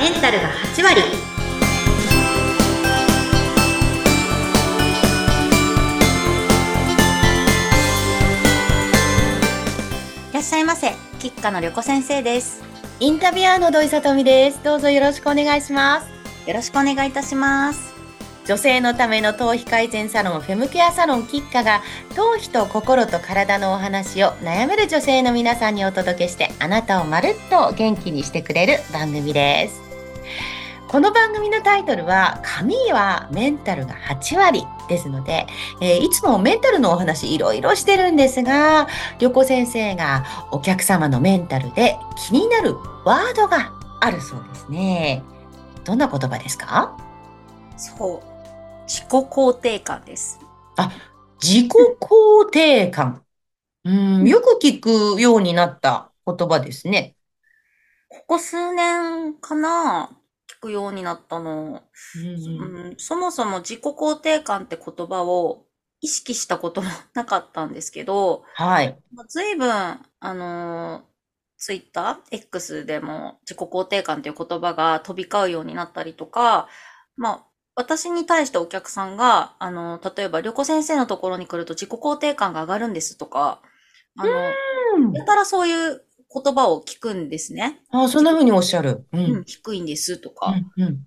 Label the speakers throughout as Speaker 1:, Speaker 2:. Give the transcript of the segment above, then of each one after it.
Speaker 1: メンタルが8割いらっしゃいませ吉川の旅子先生です
Speaker 2: インタビュアーの土井さとみです。どうぞよろしくお願いします。
Speaker 1: よろしくお願いいたします
Speaker 2: 女性のための頭皮改善サロンフェムケアサロンキッカが頭皮と心と体のお話を悩める女性の皆さんにお届けしてあなたをまるっと元気にしてくれる番組です。この番組のタイトルは髪はメンタルが8割ですので、えーいつもメンタルのお話いろいろしてるんですが、旅子先生がお客様のメンタルで気になるワードがあるそうですね。どんな言葉ですか？
Speaker 1: そう自己肯定感です
Speaker 2: 自己肯定感。うん、よく聞くようになった言葉ですね。
Speaker 1: ここ数年かな聞くようになったの。
Speaker 2: うん
Speaker 1: うん、そもそも自己肯定感って言葉を意識したこともなかったんですけど、
Speaker 2: はい。
Speaker 1: まあ随分、あのツイッター X でも自己肯定感という言葉が飛び交うようになったりとか、まあ、私に対してお客さんが、あの例えば、旅子先生のところに来ると自己肯定感が上がるんですとか、あの、
Speaker 2: うん。
Speaker 1: やたらそういう言葉を聞くんですね。
Speaker 2: あ、そんな風におっしゃる。う。
Speaker 1: うんん、低いんですとか。
Speaker 2: うん。うん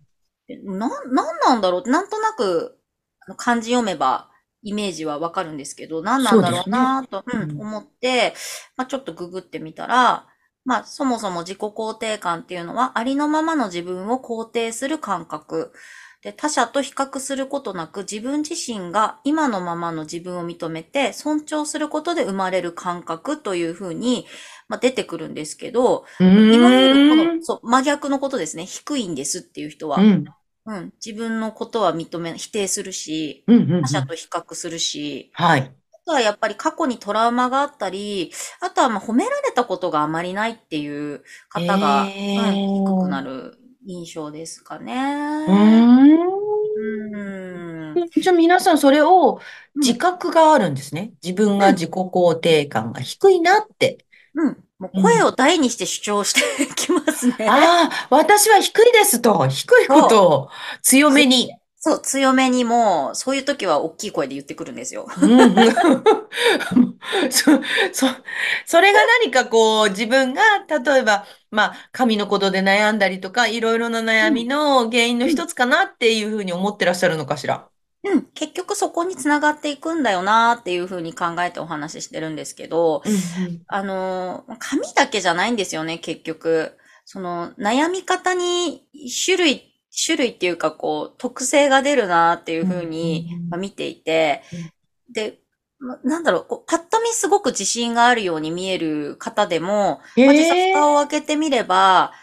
Speaker 1: えな、なんなんだろう？って、なんとなく、漢字読めば、イメージはわかるんですけど、何なんだろうなと、う、
Speaker 2: うんん
Speaker 1: 思って、まあ、ちょっとググってみたら、まあ、そもそも自己肯定感っていうのは、ありのままの自分を肯定する感覚。で、他者と比較することなく、自分自身が今のままの自分を認めて、尊重することで生まれる感覚というふうに、まあ、出てくるんですけど、
Speaker 2: う
Speaker 1: いわゆるこの、そう、真逆のことですね。低いんですっていう人は。
Speaker 2: うん。
Speaker 1: うん。自分のことは認め、否定するし、
Speaker 2: うん。うん。
Speaker 1: 他者と比較するし、
Speaker 2: はい。
Speaker 1: あとはやっぱり過去にトラウマがあったり、あとはまあ褒められたことがあまりないっていう方が、
Speaker 2: へー
Speaker 1: うん、低くなる印象ですかね。
Speaker 2: うーん。
Speaker 1: うん。
Speaker 2: じゃあ皆さんそれを
Speaker 1: うん
Speaker 2: 自覚があるんですね。自分が自己肯定感が低いなって。
Speaker 1: うん。もう声を大にして主張してきますね。
Speaker 2: ああ、私は低いですと、低いことを強めに。
Speaker 1: そう、強めにも、そういう時は大きい声で言ってくるんですよ。
Speaker 2: うんうん そ、そ、それが何かこう自分が例えば、まあ髪のことで悩んだりとかいろいろな悩みの原因の一つかなっていうふうに思ってらっしゃるのかしら？
Speaker 1: うん。結局そこにつながっていくんだよなっていうふうに考えてお話ししてるんですけど、あの、紙だけじゃないんですよね、結局。その、悩み方に種類、種類っていうか、こう、特性が出るなっていうふうにまあ見ていて、で、まなんだろう、こうパッと見すごく自信があるように見える方でも、まあ、実際蓋を開けてみれば、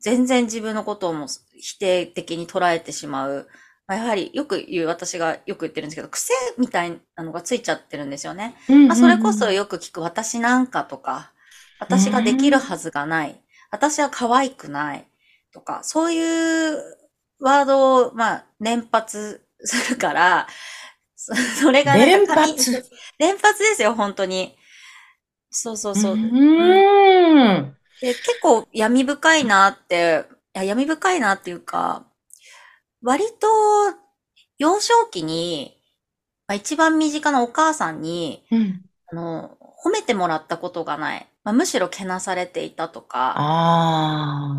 Speaker 1: 全然自分のことをも否定的に捉えてしまう。まあやはりよく言う、私がよく言ってるんですけど、癖みたいなのがついちゃってるんですよね。まあ、それこそよく聞く私なんかとか、私ができるはずがない、私は可愛くないとか、そういうワードを、まあ、連発するから、そそれが
Speaker 2: 連
Speaker 1: 紙
Speaker 2: 発。
Speaker 1: 連発ですよ、本当に。そうそうそう。
Speaker 2: うーん。
Speaker 1: で結構闇深いなって、いや闇深いなっていうか、割と幼少期に、まあ、一番身近なお母さんに、
Speaker 2: うん
Speaker 1: あの、褒めてもらったことがない。まあ、むしろけなされていたとか、
Speaker 2: あ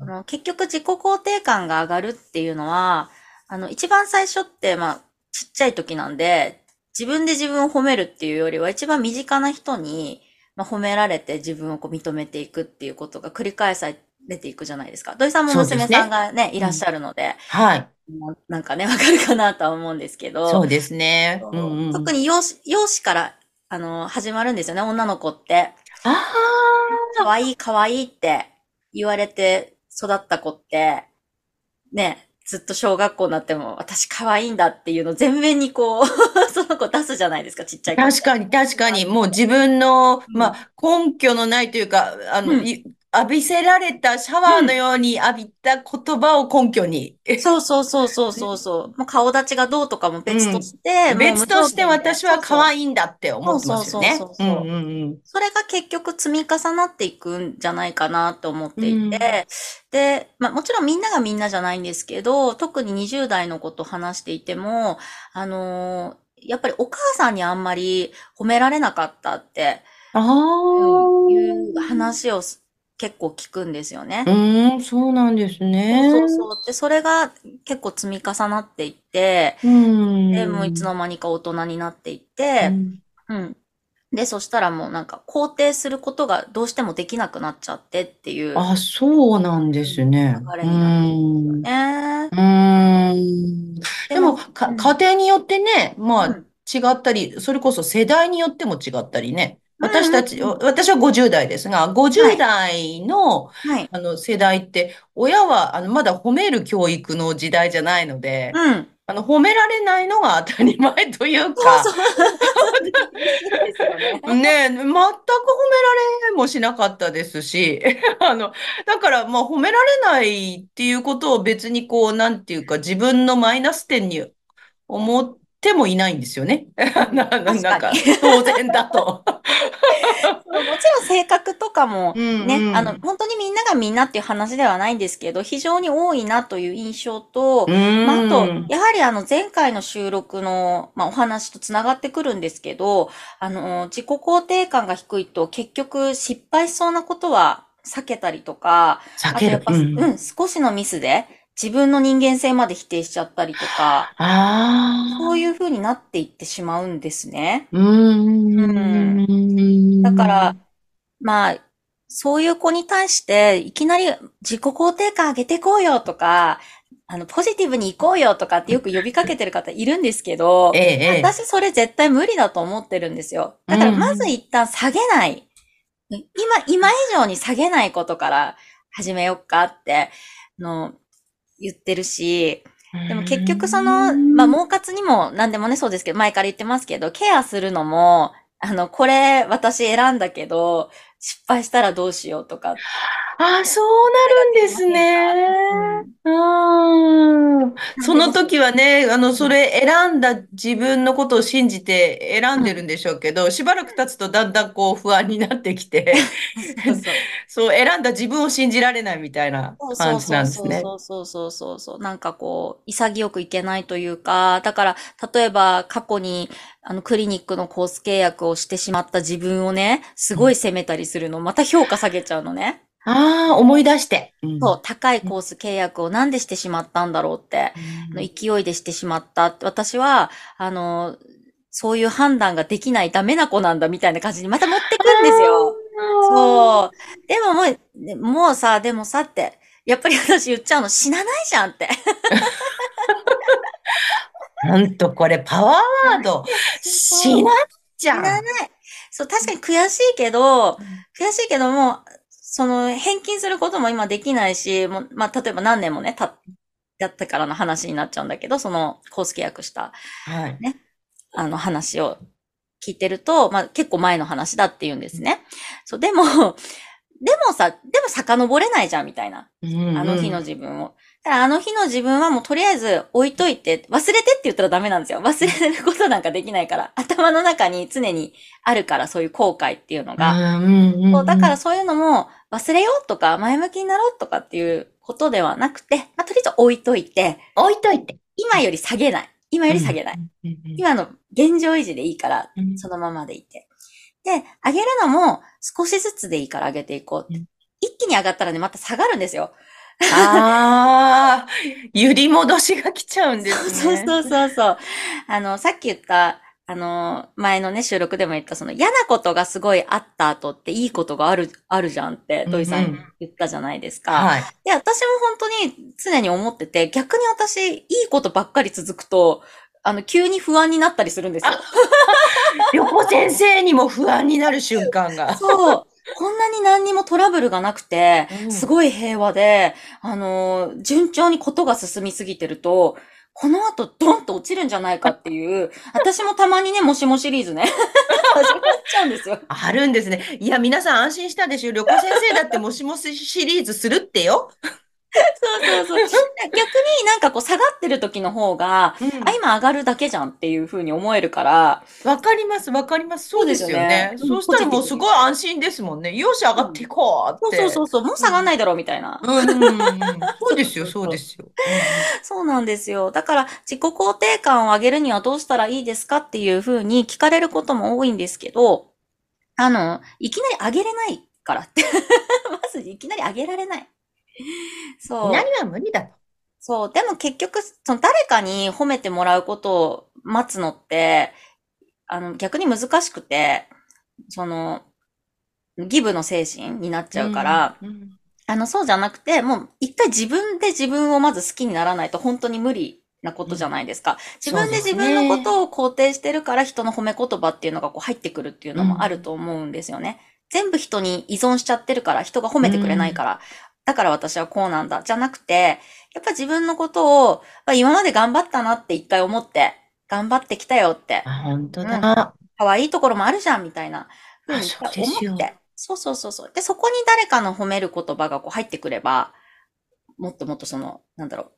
Speaker 1: あの結局自己肯定感が上がるっていうのは、あの、一番最初って、まあ、ちっちゃい時なんで、自分で自分を褒めるっていうよりは、一番身近な人に、まあ、褒められて自分をこう認めていくっていうことが繰り返されていくじゃないですか。土井さんも娘さんがね、いらっしゃるので、
Speaker 2: あ。はい。
Speaker 1: なんかね、わかるかなとは思うんですけど、
Speaker 2: そうですね。うんうん。
Speaker 1: 特に容姿、容姿から、あの、始まるんですよね、女の子って。
Speaker 2: あ
Speaker 1: 可愛い可愛いって言われて育った子って、ね、ずっと小学校になっても私可愛いんだっていうの全面にこう、その子出すじゃないですか、ちっちゃい
Speaker 2: あ、
Speaker 1: 子。
Speaker 2: 確かに確かに、もう自分の、まあ、根拠のないというか、あの、
Speaker 1: うん。
Speaker 2: い浴びせられたシャワーのように浴びた言葉を根拠に。
Speaker 1: そうそうそうそうそうそう。もう顔立ちがどうとかも別として、もう
Speaker 2: 別として私は可
Speaker 1: い。
Speaker 2: 愛いんだって思ってますよね。
Speaker 1: そうそうそうそう
Speaker 2: うんうんうん
Speaker 1: それが結局積み重なっていくんじゃないかなと思っていて、
Speaker 2: うん
Speaker 1: で、まあもちろんみんながみんなじゃないんですけど、特に20代のこと話していても、あのーやっぱりお母さんにあんまり褒められなかったって、
Speaker 2: ああ、
Speaker 1: うんいう話をす結構聞くんですよね。
Speaker 2: うん、そうなんですね。
Speaker 1: そうそうそう。で、それが結構積み重なっていって、
Speaker 2: うん。
Speaker 1: で、もういつの間にか大人になっていっ
Speaker 2: う
Speaker 1: て、
Speaker 2: ん
Speaker 1: うん。で、そしたらもうなんか肯定することがどうしてもできなくなっちゃってっていう
Speaker 2: あ、そうなんですね。
Speaker 1: 流れになってるんですよね。
Speaker 2: うん。うん。でも、か、
Speaker 1: うん
Speaker 2: 家庭によってね、まあ、
Speaker 1: うん
Speaker 2: 違ったり、それこそ世代によっても違ったりね。私たち、私は50代ですが、50代の、
Speaker 1: はい。
Speaker 2: あの、世代って、親は、あの、まだ褒める教育の時代じゃないので、
Speaker 1: うん。
Speaker 2: あの、褒められないのが当たり前という
Speaker 1: そう
Speaker 2: か、
Speaker 1: そう。ですよね。
Speaker 2: 全く褒められもしなかったですし、あの、だから、まあ、褒められないっていうことを別にこう、なんていうか、自分のマイナス点に思ってもいないんですよね。なんか当然だと。
Speaker 1: もちろん性格とかも
Speaker 2: うん
Speaker 1: ね、
Speaker 2: うん
Speaker 1: あの、本当にみんながみんなっていう話ではないんですけど、非常に多いなという印象と、まあ、あと、やはりあの前回の収録の、まあ、お話とつながってくるんですけど、あの、自己肯定感が低いと結局失敗しそうなことは避けたりとか、
Speaker 2: 避ける。
Speaker 1: あとやっぱ、
Speaker 2: う
Speaker 1: うんん、少しのミスで自分の人間性まで否定しちゃったりとか。そういう風になっていってしまうんですね。
Speaker 2: うーん。
Speaker 1: だから、まあ、そういう子に対して、いきなり自己肯定感上げていこうよとか、あの、ポジティブに行こうよとかってよく呼びかけてる方いるんですけど
Speaker 2: え、え、ええ。
Speaker 1: 私それ絶対無理だと思ってるんですよ。だからまず一旦下げない。今、今以上に下げないことから始めようかって、あの、言ってるし、でも結局その、まあ、毛活にも何でもね、そうですけど、前から言ってますけど、ケアするのも、あの、これ私選んだけど、失敗したらどうしようとか。
Speaker 2: ああ、そうなるんですね。うん。その時はね、あの、それ選んだ自分のことを信じて選んでるんでしょうけど、しばらく経つとだんだんこう不安になってきて、
Speaker 1: そう
Speaker 2: 選んだ自分を信じられないみたいな感じなんです
Speaker 1: そう
Speaker 2: ね。
Speaker 1: そうそうそうそうそう。なんかこう、潔くいけないというか、だから、例えば過去に、あの、クリニックのコース契約をしてしまった自分をね、すごい責めたりするの、また評価下げちゃうのね。
Speaker 2: ああ、思い出して。うん
Speaker 1: そう、高いコース契約をなんでしてしまったんだろうって。あの勢いでしてしまったって。私は、あの、そういう判断ができないダメな子なんだみたいな感じにまた持ってくんですよ。そう。でももうね、もうさ、でもさって、やっぱり私言っちゃうの死なないじゃんって。
Speaker 2: ほんとこれパワーワード。死なないじゃん。
Speaker 1: 死なない。そう、確かに悔しいけど、悔しいけども、その、返金することも今できないし、もう、まあ、例えば何年もね、た、やってからの話になっちゃうんだけど、その、コース契約した
Speaker 2: はい。
Speaker 1: あの話を聞いてると、まあ結構前の話だって言うんですね。そう、でも、でもさ、でも遡れないじゃん、みたいな。あの日の自分を。だからあの日の自分はもうとりあえず置いといて、忘れてって言ったらダメなんですよ。忘れることなんかできないから。頭の中に常にあるから、そういう後悔っていうのが。
Speaker 2: が
Speaker 1: そうだからそういうのも忘れようとか前向きになろうとかっていうことではなくて、まあ、とりあえず置いといて、
Speaker 2: 置いといて。
Speaker 1: 今より下げない。今より下げない。
Speaker 2: い。
Speaker 1: 今の現状維持でいいから、
Speaker 2: うん
Speaker 1: そのままでいて。で、上げるのも少しずつでいいから上げていこうって。
Speaker 2: うん
Speaker 1: 一気に上がったらね、また下がるんですよ。
Speaker 2: ああ、揺り戻しが来ちゃうんですね。
Speaker 1: そうそうそうそう。あの、さっき言った、あの、前のね、収録でも言った、その嫌なことがすごいあった後っていいことがある、あるじゃんって、土井さ
Speaker 2: うんうん
Speaker 1: ん言ったじゃないですか。
Speaker 2: はい。
Speaker 1: で、私も本当に常に思ってて、逆に私、いいことばっかり続くと、あの、急に不安になったりするんですよ。
Speaker 2: 横 先生にも不安になる瞬間が。
Speaker 1: そう。こんなに何にもトラブルがなくて、
Speaker 2: うん
Speaker 1: すごい平和で、あのー順調にことが進みすぎてると、この後ドンと落ちるんじゃないかっていう、私もたまにね、もしもシリーズね、始まっちゃゃうんですよ。
Speaker 2: あるんですね。いや、皆さん安心したでしょ。旅行先生だってもしもしシリーズするってよ。
Speaker 1: そうそうそう。逆になんかこう下がってる時の方が、
Speaker 2: うん
Speaker 1: あ、今上がるだけじゃんっていう風に思えるから、
Speaker 2: わかります、わかります。そうですよね。
Speaker 1: そうね
Speaker 2: そうしたらもうすごい安心ですもんね。よし、上がっていこうって。
Speaker 1: そうそうそうそう、もう下がんないだろうみたいな。
Speaker 2: うんうんうんうん。そうですよ、そうですよ。
Speaker 1: そうなんですよ。だから自己肯定感を上げるにはどうしたらいいですかっていう風に聞かれることも多いんですけど、あの、いきなり上げれないからって。まずいきなり上げられない。そう。
Speaker 2: 何は無理だと。
Speaker 1: そう。でも結局、その誰かに褒めてもらうことを待つのって、あの、逆に難しくて、その、ギブの精神になっちゃうから、
Speaker 2: うん、うん
Speaker 1: あの、そうじゃなくて、もう一回自分で自分をまず好きにならないと本当に無理なことじゃないですか。自分で自分のことを肯定してるから人の褒め言葉っていうのがこう入ってくるっていうのもあると思うんですよね。全部人に依存しちゃってるから人が褒めてくれないから、だから私はこうなんだ。じゃなくて、やっぱ自分のことを、まあ今まで頑張ったなって一回思って、頑張ってきたよって、
Speaker 2: あ、本当だ。
Speaker 1: 可愛いところもあるじゃんみたいな。風に
Speaker 2: あそうですよ。
Speaker 1: そうそうそうそう。で、そこに誰かの褒める言葉がこう入ってくれば、もっともっとその、なんだろう、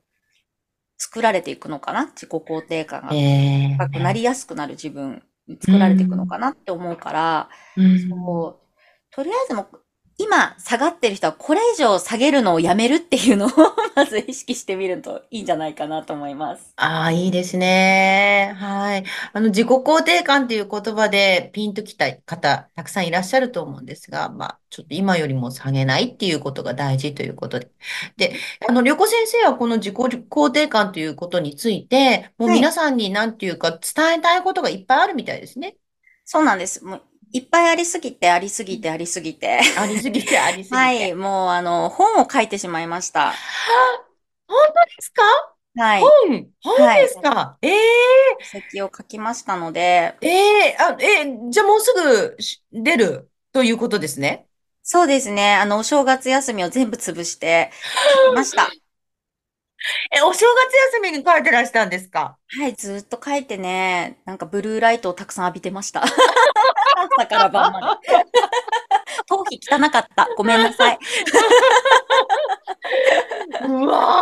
Speaker 1: 作られていくのかな？自己肯定感が。
Speaker 2: ええ
Speaker 1: 高くなりやすくなる自分に作られていくのかなって思うから、
Speaker 2: うん。
Speaker 1: こう、とりあえずもう、今下がってる人はこれ以上下げるのをやめるっていうのを まず意識してみるといいんじゃないかなと思います。
Speaker 2: ああ、いいですね。はい。あの、自己肯定感っていう言葉でピンときた方、たくさんいらっしゃると思うんですが、まあ、ちょっと今よりも下げないっていうことが大事ということで。で、あの、旅行先生はこの自己肯定感ということについて、もう
Speaker 1: はい
Speaker 2: 皆さんになんていうか伝えたいことがいっぱいあるみたいですね。
Speaker 1: そうなんです。もういっぱいありすぎて、ありすぎて、ありすぎて。
Speaker 2: ありすぎて、ありすぎて。
Speaker 1: はい、もうあの、本を書いてしまいました。
Speaker 2: あ本当ですか？
Speaker 1: はい。
Speaker 2: 本、本ですか？ええ
Speaker 1: 書籍を書きましたので、
Speaker 2: ええあ、えじゃあもうすぐし出る？ということですね？
Speaker 1: そうですね、あの、お正月休みを全部潰して書きました。
Speaker 2: え、お正月休みに書いてらしたんですか？
Speaker 1: はい、ずーっと書いてね、なんかブルーライトをたくさん浴びてました。朝から晩まで。頭皮汚かった。ごめんなさい。
Speaker 2: うわー、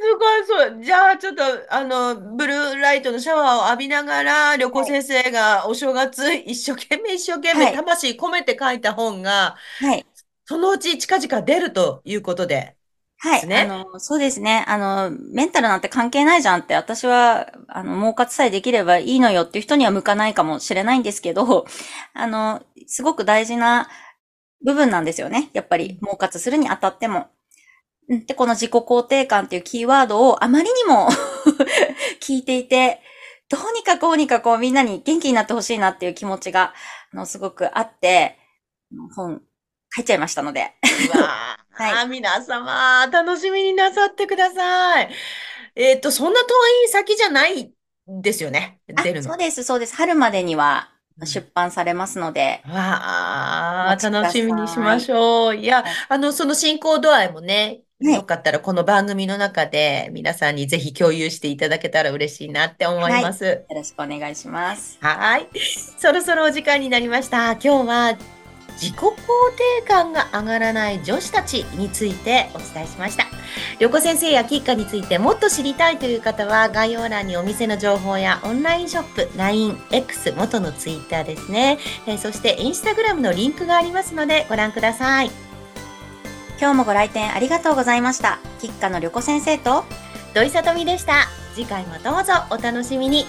Speaker 2: すごい、そう。じゃあ、ちょっと、あの、ブルーライトのシャワーを浴びながら、旅行先生がお正月、一生懸命、一生懸命、
Speaker 1: はい
Speaker 2: 魂込めて書いた本が、
Speaker 1: はい。
Speaker 2: そのうち近々出るということで。
Speaker 1: はい。あの、そうですね。あの、メンタルなんて関係ないじゃんって、私は、あの、儲活さえできればいいのよっていう人には向かないかもしれないんですけど、あの、すごく大事な部分なんですよね。やっぱり、儲活するにあたっても。うんで、この自己肯定感っていうキーワードをあまりにも 聞いていて、どうにかこうにかこうみんなに元気になってほしいなっていう気持ちが、あの、すごくあって、本書いちゃいましたので。
Speaker 2: うわー、
Speaker 1: はい
Speaker 2: あー皆様、楽しみになさってください。えっと、そんな遠い先じゃないんですよね？
Speaker 1: あ
Speaker 2: 出るの。
Speaker 1: そうです、そうです。春までには
Speaker 2: うん
Speaker 1: 出版されますので、
Speaker 2: わあ、
Speaker 1: お待ちください
Speaker 2: 楽しみにしましょう。いや、あの、その進行度合いもね、
Speaker 1: はい
Speaker 2: よかったらこの番組の中で皆さんにぜひ共有していただけたら嬉しいなって思います。
Speaker 1: よろしくお願いします。
Speaker 2: はい。そろそろお時間になりました。今日は自己肯定感が上がらない女子たちについてお伝えしました。旅行先生やキッカについてもっと知りたいという方は概要欄にお店の情報やオンラインショップ、LINE、X、元のツイッターですね。えーそしてインスタグラムのリンクがありますのでご覧ください。
Speaker 1: 今日もご来店ありがとうございました。吉花の旅子先生と、
Speaker 2: 土井さとみでした。次回もどうぞお楽しみに。